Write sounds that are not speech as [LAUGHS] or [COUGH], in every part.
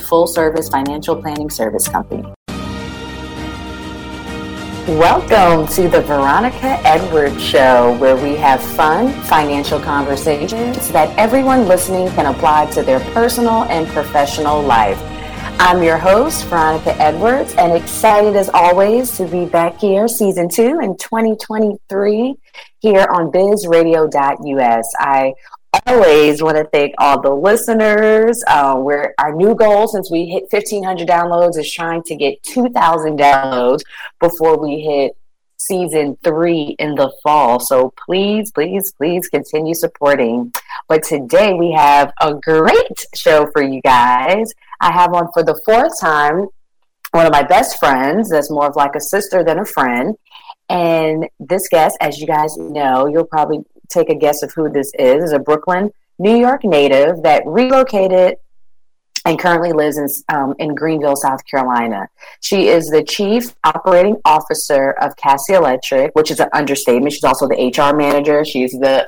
full service financial planning service company. Welcome to the Veronica Edwards Show, where we have fun financial conversations that everyone listening can apply to their personal and professional life. I'm your host, Veronica Edwards, and excited as always to be back here, season two in 2023, here on bizradio.us. I always want to thank all the listeners. Uh, where our new goal since we hit 1,500 downloads is trying to get 2,000 downloads before we hit season three in the fall. So please, please, please continue supporting. But today we have a great show for you guys. I have on for the fourth time one of my best friends that's more of like a sister than a friend. And this guest, as you guys know, you'll probably take a guess of who this is. is a Brooklyn, New York native that relocated and currently lives in, um, in Greenville, South Carolina. She is the chief operating officer of Cassy Electric, which is an understatement. She's also the HR manager. She's the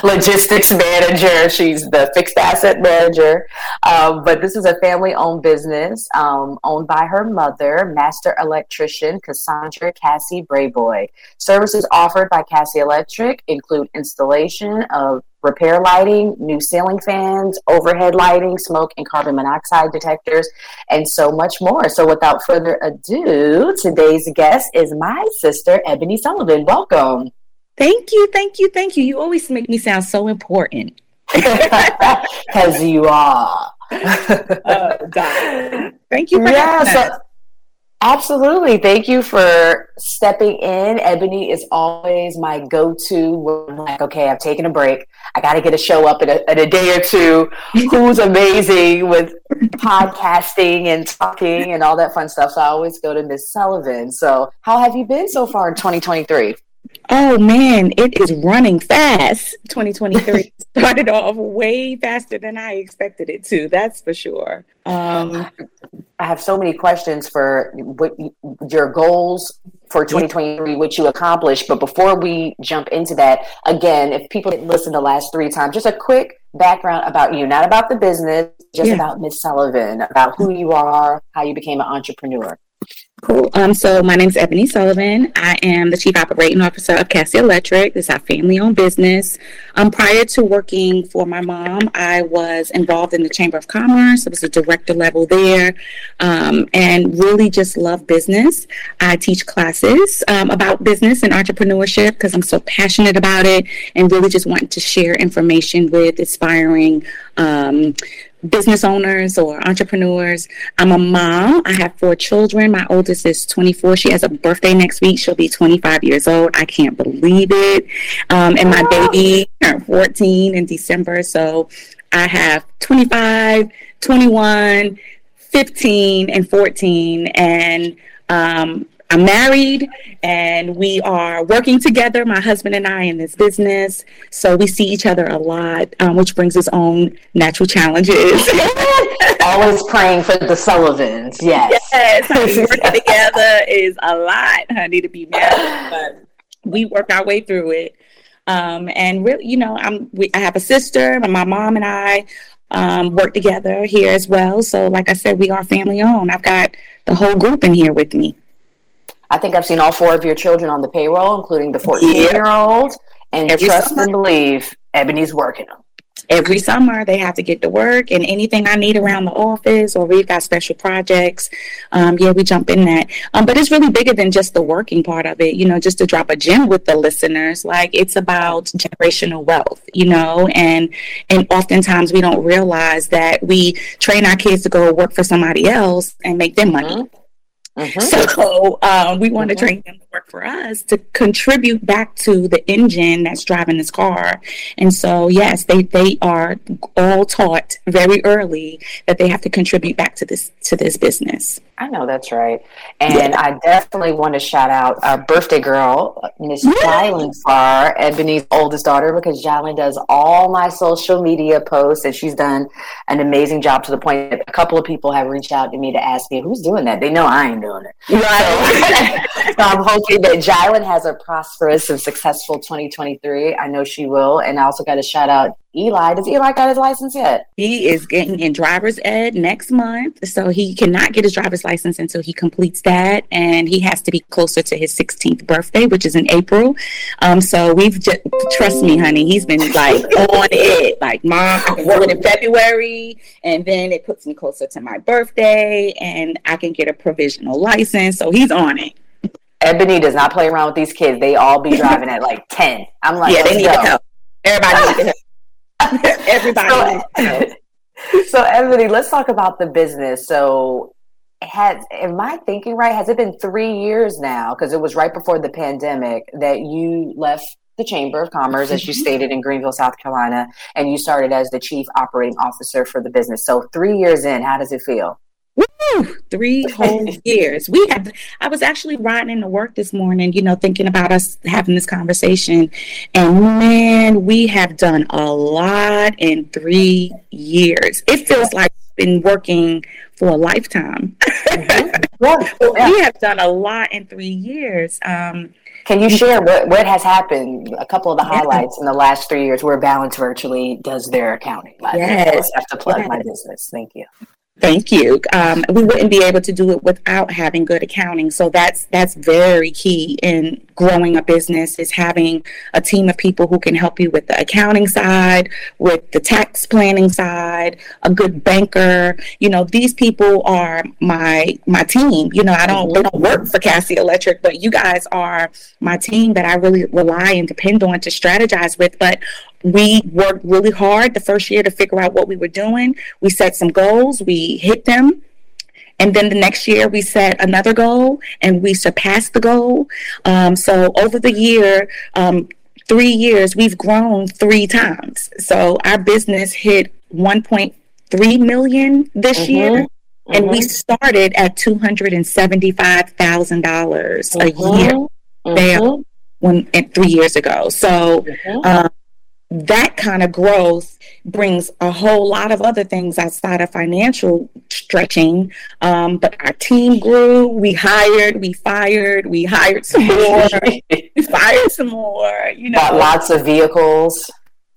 [LAUGHS] logistics manager. She's the fixed asset manager. Um, but this is a family owned business um, owned by her mother, master electrician Cassandra Cassy Brayboy. Services offered by Cassy Electric include installation of repair lighting, new ceiling fans, overhead lighting, smoke and carbon monoxide detectors, and so much more. So, without further ado, today's guest is my sister, Ebony Sullivan. Welcome. Thank you, thank you, thank you. You always make me sound so important. [LAUGHS] Because you are. [LAUGHS] uh, thank you. yeah, so, Absolutely. Thank you for stepping in. Ebony is always my go to when I'm like, okay, I've taken a break. I got to get a show up in a, in a day or two. [LAUGHS] Who's amazing with podcasting and talking and all that fun stuff. So I always go to Miss Sullivan. So, how have you been so far in 2023? Oh man, it is running fast. 2023 [LAUGHS] started off way faster than I expected it to. That's for sure. Um, I have so many questions for what your goals for 2023, which you accomplished. But before we jump into that, again, if people didn't listen the last three times, just a quick background about you, not about the business, just yeah. about Miss Sullivan, about who you are, how you became an entrepreneur. Cool. Um, so my name is Ebony Sullivan. I am the Chief Operating Officer of Cassy Electric. This is our family-owned business. Um, prior to working for my mom, I was involved in the Chamber of Commerce. I was a director level there, um, and really just love business. I teach classes um, about business and entrepreneurship because I'm so passionate about it, and really just want to share information with aspiring um, business owners or entrepreneurs. I'm a mom. I have four children. My oldest is 24. She has a birthday next week. She'll be 25 years old. I can't believe it. Um, and my baby turned 14 in December. So I have 25, 21, 15, and 14. And um, I'm married and we are working together, my husband and I, in this business. So we see each other a lot, um, which brings its own natural challenges. [LAUGHS] Always praying for the Sullivans. Yes. Yes. [LAUGHS] working together is a lot, honey, to be married, but we work our way through it. Um, and really, you know, I'm, we, I have a sister, my mom and I um, work together here as well. So, like I said, we are family owned. I've got the whole group in here with me. I think I've seen all four of your children on the payroll, including the 14 year old. And Every trust summer. and believe, Ebony's working them. Every summer, they have to get to work, and anything I need around the office, or we've got special projects. Um, yeah, we jump in that. Um, but it's really bigger than just the working part of it. You know, just to drop a gem with the listeners, like it's about generational wealth. You know, and and oftentimes we don't realize that we train our kids to go work for somebody else and make them money. Mm-hmm Mm-hmm. So um, we want mm-hmm. to train them to work for us to contribute back to the engine that's driving this car. And so, yes, they, they are all taught very early that they have to contribute back to this to this business. I know that's right. And yeah. I definitely want to shout out our birthday girl, Miss Jalen Farr, Ebony's oldest daughter, because Jalen does all my social media posts and she's done an amazing job to the point that a couple of people have reached out to me to ask me, who's doing that? They know I ain't doing it. Right. So, so [LAUGHS] I'm hoping that Jalen has a prosperous and successful 2023. I know she will. And I also got to shout out Eli. Does Eli got his license yet? He is getting in driver's ed next month. So he cannot get his driver's license until he completes that. And he has to be closer to his 16th birthday, which is in April. Um, so we've just, trust me, honey, he's been like [LAUGHS] on it. Like, mom, I can do it in February. And then it puts me closer to my birthday and I can get a provisional license. So he's on it. Ebony does not play around with these kids. They all be driving at like 10. I'm like, yeah, they need go. help. Everybody needs [LAUGHS] help. [LAUGHS] Everybody. So, [LAUGHS] so, Ebony, let's talk about the business. So, has am I thinking right? Has it been three years now? Because it was right before the pandemic that you left the Chamber of Commerce, as you mm-hmm. stated in Greenville, South Carolina, and you started as the chief operating officer for the business. So, three years in, how does it feel? Woo, three [LAUGHS] whole years. We have. I was actually riding into work this morning, you know, thinking about us having this conversation, and man, we have done a lot in three years. It feels like been working for a lifetime. Mm-hmm. [LAUGHS] yeah. We have done a lot in three years. Um, Can you share what, what has happened? A couple of the highlights in the last three years where Balance Virtually does their accounting. Yes. I have to plug yes. my business. Thank you. Thank you. Um, we wouldn't be able to do it without having good accounting. So that's that's very key in growing a business is having a team of people who can help you with the accounting side, with the tax planning side, a good banker. You know, these people are my my team. You know, I don't they don't work for Cassy Electric, but you guys are my team that I really rely and depend on to strategize with. But we worked really hard the first year to figure out what we were doing. We set some goals, we hit them. And then the next year, we set another goal and we surpassed the goal. Um, so over the year, um, three years, we've grown three times. So our business hit 1.3 million this mm-hmm. year. Mm-hmm. And we mm-hmm. started at $275,000 mm-hmm. a year mm-hmm. there when, three years ago. So, mm-hmm. um, that kind of growth brings a whole lot of other things outside of financial stretching. Um, but our team grew. We hired. We fired. We hired some [LAUGHS] more. we fired some more. You know, Got lots of vehicles.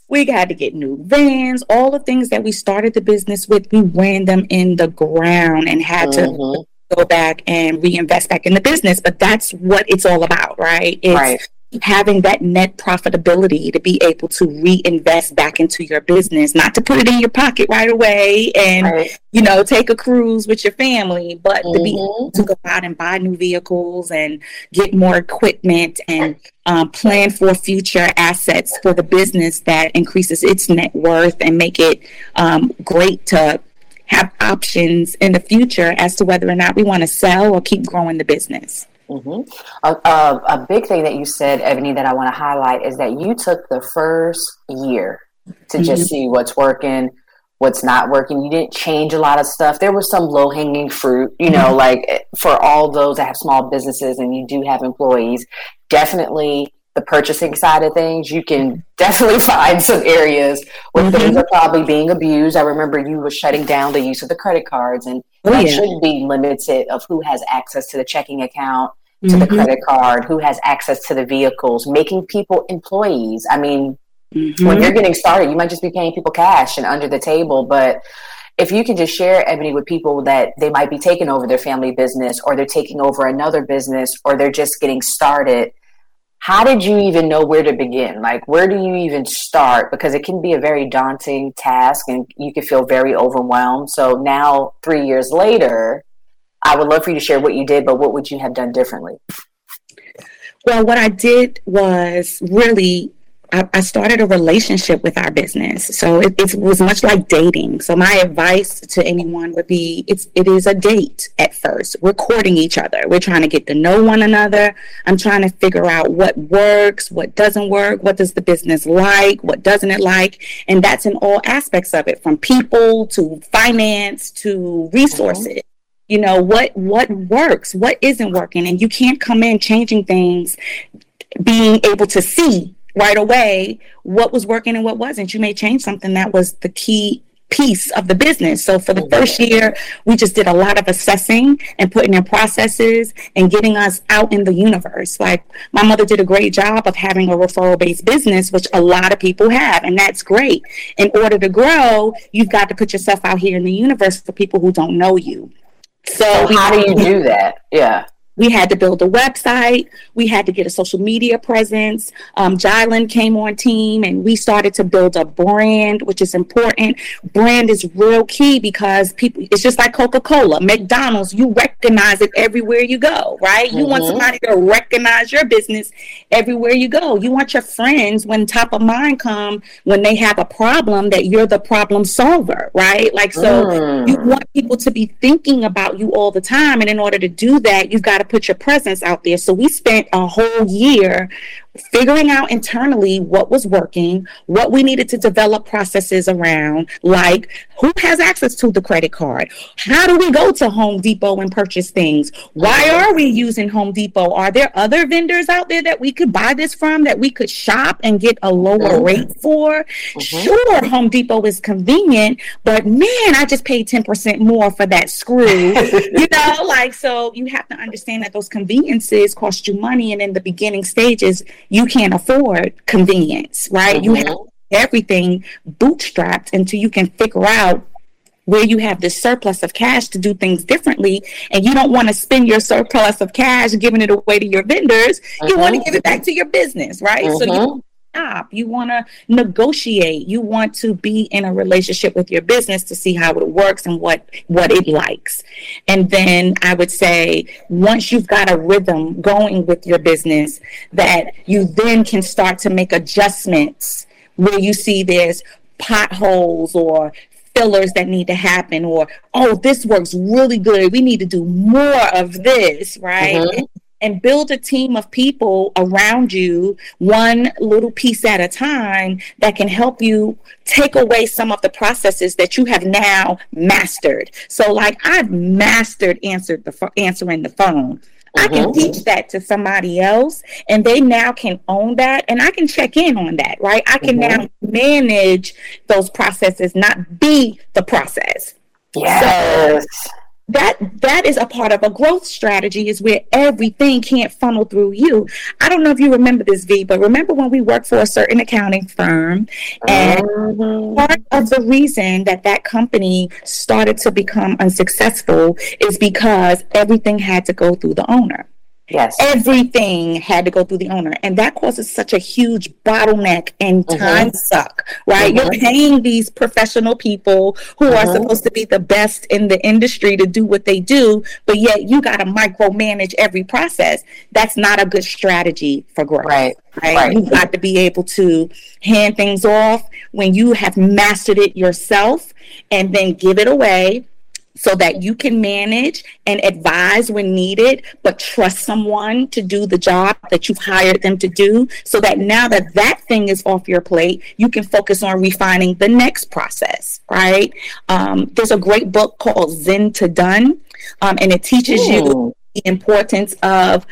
We had to get new vans. All the things that we started the business with, we ran them in the ground and had mm-hmm. to go back and reinvest back in the business. But that's what it's all about, right? It's, right having that net profitability to be able to reinvest back into your business, not to put it in your pocket right away and right. you know take a cruise with your family, but mm-hmm. to be able mm-hmm. to go out and buy new vehicles and get more equipment and um, plan for future assets for the business that increases its net worth and make it um, great to have options in the future as to whether or not we want to sell or keep growing the business. Mm-hmm. A, a, a, big thing that you said, Ebony, that I want to highlight is that you took the first year to mm-hmm. just see what's working, what's not working. You didn't change a lot of stuff. There was some low hanging fruit, you know, mm-hmm. like for all those that have small businesses and you do have employees. Definitely the purchasing side of things, you can definitely [LAUGHS] find some areas where mm-hmm. things are probably being abused. I remember you were shutting down the use of the credit cards, and oh, that yeah. should be limited of who has access to the checking account to mm-hmm. the credit card, who has access to the vehicles, making people employees. I mean, mm-hmm. when you're getting started, you might just be paying people cash and under the table, but if you can just share Ebony with people that they might be taking over their family business or they're taking over another business or they're just getting started, how did you even know where to begin? Like, where do you even start? Because it can be a very daunting task and you can feel very overwhelmed. So now, three years later, I would love for you to share what you did, but what would you have done differently? Well, what I did was really I, I started a relationship with our business. So it, it, was much like dating. So my advice to anyone would be it's it is a date at first. We're courting each other. We're trying to get to know one another. I'm trying to figure out what works, what doesn't work, what does the business like, what doesn't it like. And that's in all aspects of it, from people to finance to mm-hmm. resources. You know what what works what isn't working and you can't come in changing things being able to see right away what was working and what wasn't. You may change something that was the key piece of the business. So for the first year, we just did a lot of assessing and putting in processes and getting us out in the universe. Like my mother did a great job of having a referral based business, which a lot of people have, and that's great. In order to grow, you've got to put yourself out here in the universe for people who don't know you. So, so how do you do that? Yeah. We had to build a website. We had to get a social media presence. Um, Jylan came on team and we started to build a brand, which is important. Brand is real key because people, it's just like Coca Cola, McDonald's, you recognize it everywhere you go, right? Mm-hmm. You want mm-hmm. somebody to recognize your business everywhere you go. You want your friends, when top of mind come, when they have a problem, that you're the problem solver, right? Like, so mm. you want people to be thinking about you all the time. And in order to do that, you've got to put your presence out there. So we spent a whole year figuring out internally what was working, what we needed to develop processes around, like who has access to the credit card? How do we go to Home Depot and purchase things? Why are we using Home Depot? Are there other vendors out there that we could buy this from that we could shop and get a lower mm-hmm. rate for? Mm-hmm. Sure, Home Depot is convenient, but man, I just paid 10% more for that screw. [LAUGHS] you know, like, so you have to understand that those conveniences cost you money. And in the beginning stages, you can't afford convenience, right? Mm-hmm. You have everything bootstrapped until you can figure out where you have this surplus of cash to do things differently and you don't want to spend your surplus of cash giving it away to your vendors mm-hmm. you want to give it back to your business right mm-hmm. so you stop. You want to negotiate. You want to be in a relationship with your business to see how it works and what what it likes. And then I would say once you've got a rhythm going with your business that you then can start to make adjustments where you see there's potholes or fillers that need to happen or oh this works really good we need to do more of this right mm-hmm and build a team of people around you, one little piece at a time, that can help you take away some of the processes that you have now mastered. So, like I've mastered answered the answering the phone. I can mm-hmm. teach that to somebody else, and they now can own that, and I can check in on that, right? I can mm-hmm. now manage those processes, not be the process. Yes. So, that that is a part of a growth strategy is where everything can't funnel through you i don't know if you remember this v but remember when we worked for a certain accounting firm and mm-hmm. part of the reason that that company started to become unsuccessful is because everything had to go through the owner Yes. Everything had to go through the owner. And that causes such a huge bottleneck and mm-hmm. time suck, right? Mm-hmm. You're paying these professional people who mm-hmm. are supposed to be the best in the industry to do what they do, but yet you got to micromanage every process. That's not a good strategy for growth. Right. Right? right. You've got to be able to hand things off when you have mastered it yourself and then give it away so that you can manage and advise when needed, but trust someone to do the job that you've hired them to do. So that now that that thing is off your plate, you can focus on refining the next process, right? Um, there's a great book called Zen to Done, um, and it teaches Ooh. you the importance of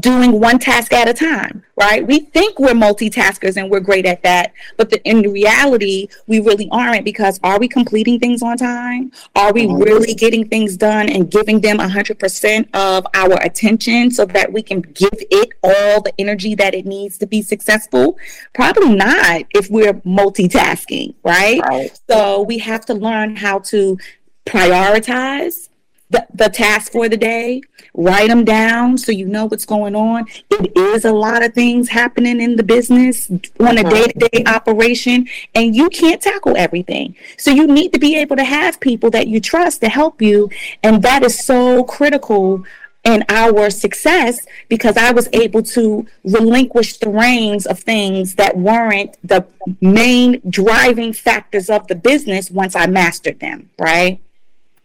doing one task at a time, right? We think we're multitaskers and we're great at that, but the, in reality, we really aren't because are we completing things on time? Are we really getting things done and giving them 100% of our attention so that we can give it all the energy that it needs to be successful? Probably not if we're multitasking, right? right. So we have to learn how to prioritize the, the task for the day, write them down so you know what's going on. It is a lot of things happening in the business on a day to day operation, and you can't tackle everything. So you need to be able to have people that you trust to help you, and that is so critical in our success because I was able to relinquish the reins of things that weren't the main driving factors of the business once I mastered them, right?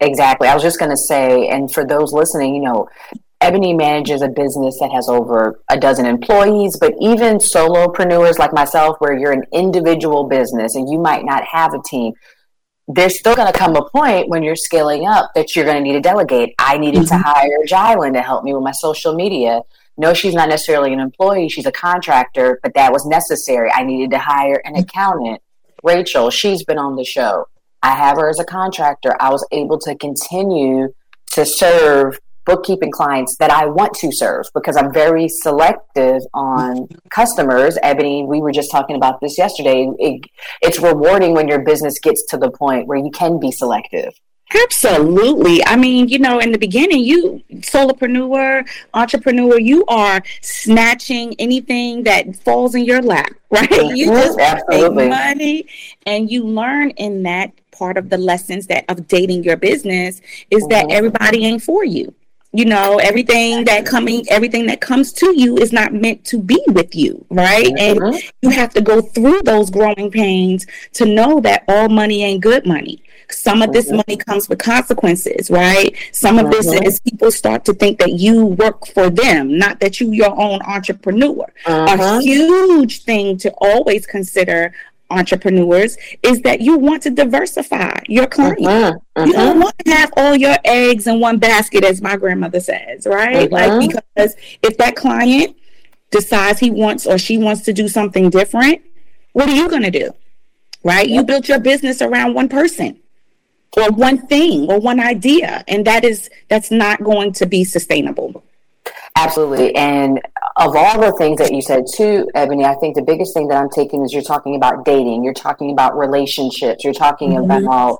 Exactly. I was just going to say, and for those listening, you know, Ebony manages a business that has over a dozen employees, but even solopreneurs like myself, where you're an individual business and you might not have a team, there's still going to come a point when you're scaling up that you're going to need to delegate. I needed mm-hmm. to hire Jylen to help me with my social media. No, she's not necessarily an employee, she's a contractor, but that was necessary. I needed to hire an accountant. Rachel, she's been on the show. I have her as a contractor. I was able to continue to serve bookkeeping clients that I want to serve because I'm very selective on customers. Ebony, we were just talking about this yesterday. It, it's rewarding when your business gets to the point where you can be selective. Absolutely. I mean, you know, in the beginning, you solopreneur, entrepreneur, you are snatching anything that falls in your lap, [LAUGHS] right? You just Absolutely. make money and you learn in that part of the lessons that of dating your business is mm-hmm. that everybody ain't for you you know everything that coming everything that comes to you is not meant to be with you right mm-hmm. and you have to go through those growing pains to know that all money ain't good money some of this mm-hmm. money comes with consequences right some of this mm-hmm. is people start to think that you work for them not that you your own entrepreneur a mm-hmm. huge thing to always consider entrepreneurs is that you want to diversify your client. Uh-huh, uh-huh. You don't want to have all your eggs in one basket, as my grandmother says, right? Uh-huh. Like, because if that client decides he wants or she wants to do something different, what are you going to do? Right? Yep. You built your business around one person or one thing or one idea, and that is that's not going to be sustainable. Absolutely. And of all the things that you said too, Ebony, I think the biggest thing that I'm taking is you're talking about dating, you're talking about relationships, you're talking mm-hmm. about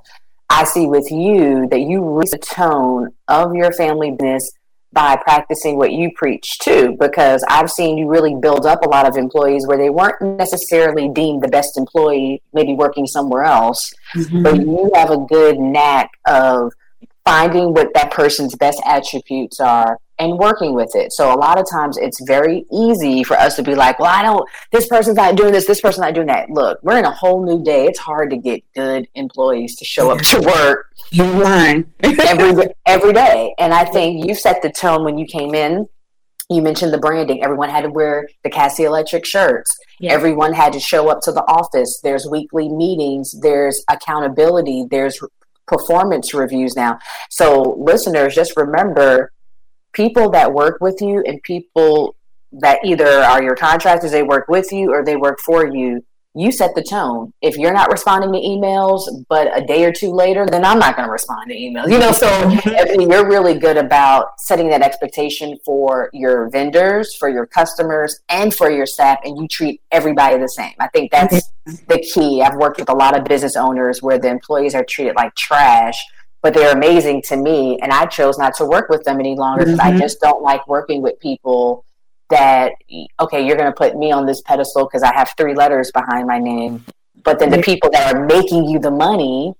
I see with you that you raise the tone of your family business by practicing what you preach too, because I've seen you really build up a lot of employees where they weren't necessarily deemed the best employee, maybe working somewhere else, mm-hmm. but you have a good knack of finding what that person's best attributes are and working with it. So a lot of times it's very easy for us to be like, well, I don't, this person's not doing this, this person's not doing that. Look, we're in a whole new day. It's hard to get good employees to show up to work. You lying. every, [LAUGHS] every day. And I think you set the tone when you came in. You mentioned the branding. Everyone had to wear the Cassy Electric shirts. Everyone had to show up to the office. There's weekly meetings. There's accountability. There's performance reviews now. So listeners, just remember people that work with you and people that either are your contractors, they work with you or they work for you, you set the tone. If you're not responding to emails, but a day or two later, then I'm not going to respond to emails. You know, so [LAUGHS] mm-hmm. you're really good about setting that expectation for your vendors, for your customers, and for your staff, and you treat everybody the same. I think that's the key. I've worked with a lot of business owners where the employees are treated like trash but they're amazing to me. And I chose not to work with them any longer because mm-hmm. I just don't like working with people that, okay, you're going to put me on this pedestal because I have three letters behind my name. But then the people that are making you the money,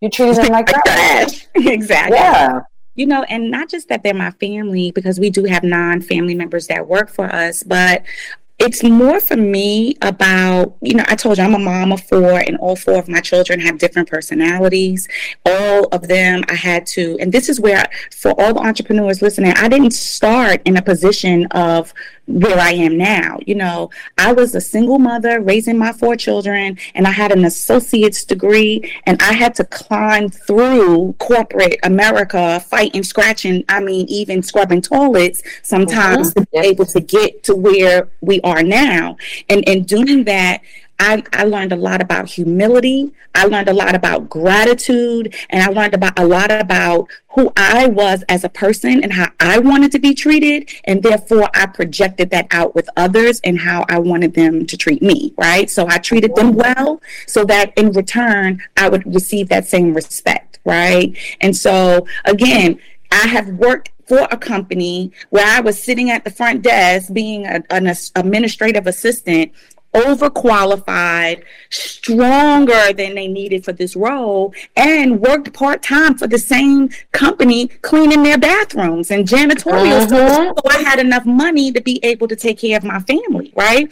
you treat them like [LAUGHS] trash. [LAUGHS] exactly. Yeah. You know, and not just that they're my family, because we do have non family members that work for us, but it's more for me about, you know, I told you I'm a mom of four, and all four of my children have different personalities. All of them, I had to, and this is where, for all the entrepreneurs listening, I didn't start in a position of where I am now. You know, I was a single mother raising my four children, and I had an associate's degree, and I had to climb through corporate America, fighting, scratching, I mean, even scrubbing toilets sometimes mm-hmm. to be able to get to where we are now. And in doing that, I, I learned a lot about humility. I learned a lot about gratitude. And I learned about a lot about who I was as a person and how I wanted to be treated. And therefore, I projected that out with others and how I wanted them to treat me. Right. So I treated them well so that in return, I would receive that same respect. Right. And so, again, I have worked for a company where I was sitting at the front desk being a, an administrative assistant overqualified, stronger than they needed for this role, and worked part time for the same company cleaning their bathrooms and janitorial mm-hmm. stuff. So I had enough money to be able to take care of my family, right?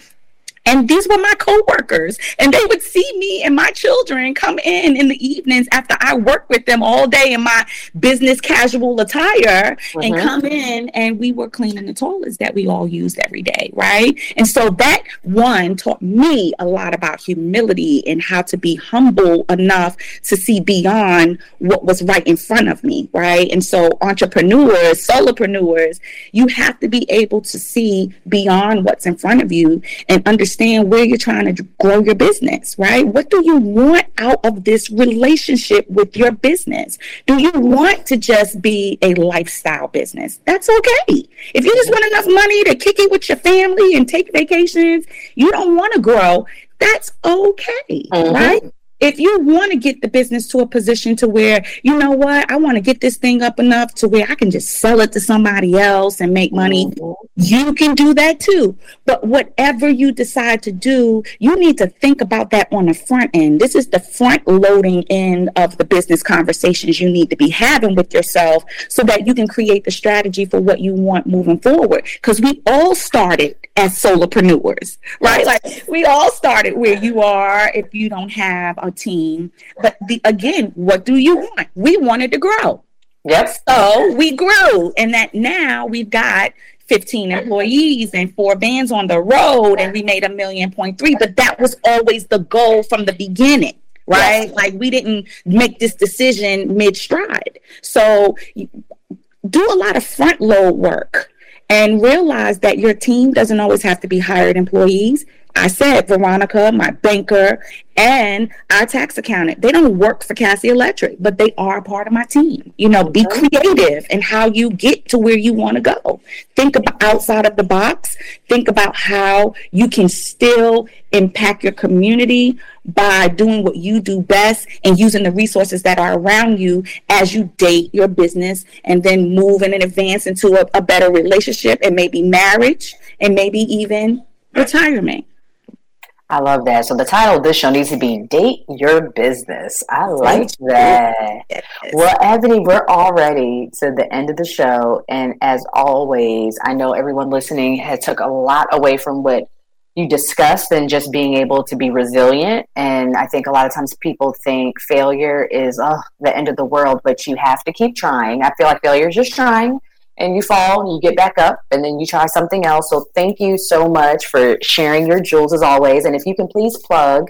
And these were my coworkers. And they would see me and my children come in in the evenings after I worked with them all day in my business casual attire mm-hmm. and come in and we were cleaning the toilets that we all used every day. Right. And so that one taught me a lot about humility and how to be humble enough to see beyond what was right in front of me. Right. And so entrepreneurs, solopreneurs, you have to be able to see beyond what's in front of you and understand understand where you're trying to grow your business, right? What do you want out of this relationship with your business? Do you want to just be a lifestyle business? That's okay. If you just want enough money to kick it with your family and take vacations, you don't want to grow. That's okay, mm-hmm. right? If you want to get the business to a position to where you know what i want to get this thing up enough to where i can just sell it to somebody else and make money mm-hmm. you can do that too. But whatever you decide to do you need to think about that on the front end. This is the front loading end of the business conversations you need to be having with yourself so that you can create the strategy for what you want moving forward. Because we all started as solopreneurs right? Like we all started where you are if you don't have a team. But the, again, what do you want? We wanted to grow. Yes. So we grew, and that now we've got 15 employees and four bands on the road, and we made a million point three. But that was always the goal from the beginning, right? Yes. Like we didn't make this decision mid stride. So do a lot of front load work and realize that your team doesn't always have to be hired employees. I said Veronica, my banker, and our tax accountant. They don't work for Cassy Electric, but they are a part of my team. You know, be creative in how you get to where you want to go. Think about outside of the box. Think about how you can still impact your community by doing what you do best and using the resources that are around you as you date your business and then move and advance into a, a better relationship and maybe marriage and maybe even retirement. I love that. So the title of this show needs to be Date Your Business. I like that. Well, Ebony, we're already to the end of the show. And as always, I know everyone listening has took a lot away from what you discussed and just being able to be resilient. And I think a lot of times people think failure is oh, the end of the world, but you have to keep trying. I feel like failure is just trying and you fall you get back up and then you try something else. So thank you so much for sharing your jewels as always. And if you can please plug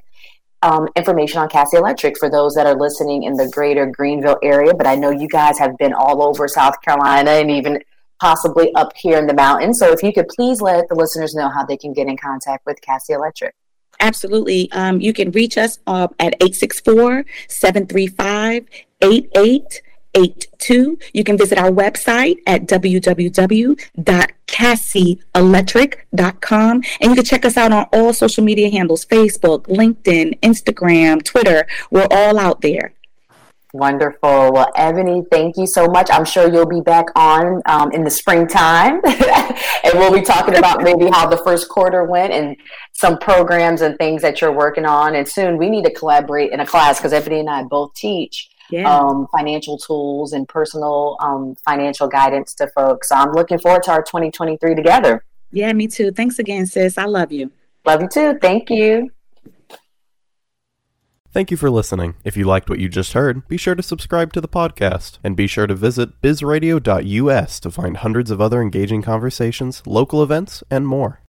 um, information on Cassy Electric for those that are listening in the greater Greenville area. But I know you guys have been all over South Carolina and even possibly up here in the mountains. So if you could please let the listeners know how they can get in contact with Cassy Electric. Absolutely. Um, you can reach us uh, at 864 735 82. You can visit our website at www.cassyelectric.com and you can check us out on all social media handles Facebook, LinkedIn, Instagram, Twitter. We're all out there. Wonderful. Well, Ebony, thank you so much. I'm sure you'll be back on um, in the springtime, [LAUGHS] and we'll be talking about [LAUGHS] maybe how the first quarter went and some programs and things that you're working on. And soon we need to collaborate in a class because Ebony and I both teach yeah. um, financial tools and personal um, financial guidance to folks. So I'm looking forward to our 2023 together. Yeah, me too. Thanks again, sis. I love you. Love you too. Thank you. Thank you for listening. If you liked what you just heard, be sure to subscribe to the podcast and be sure to visit bizradio.us to find hundreds of other engaging conversations, local events, and more.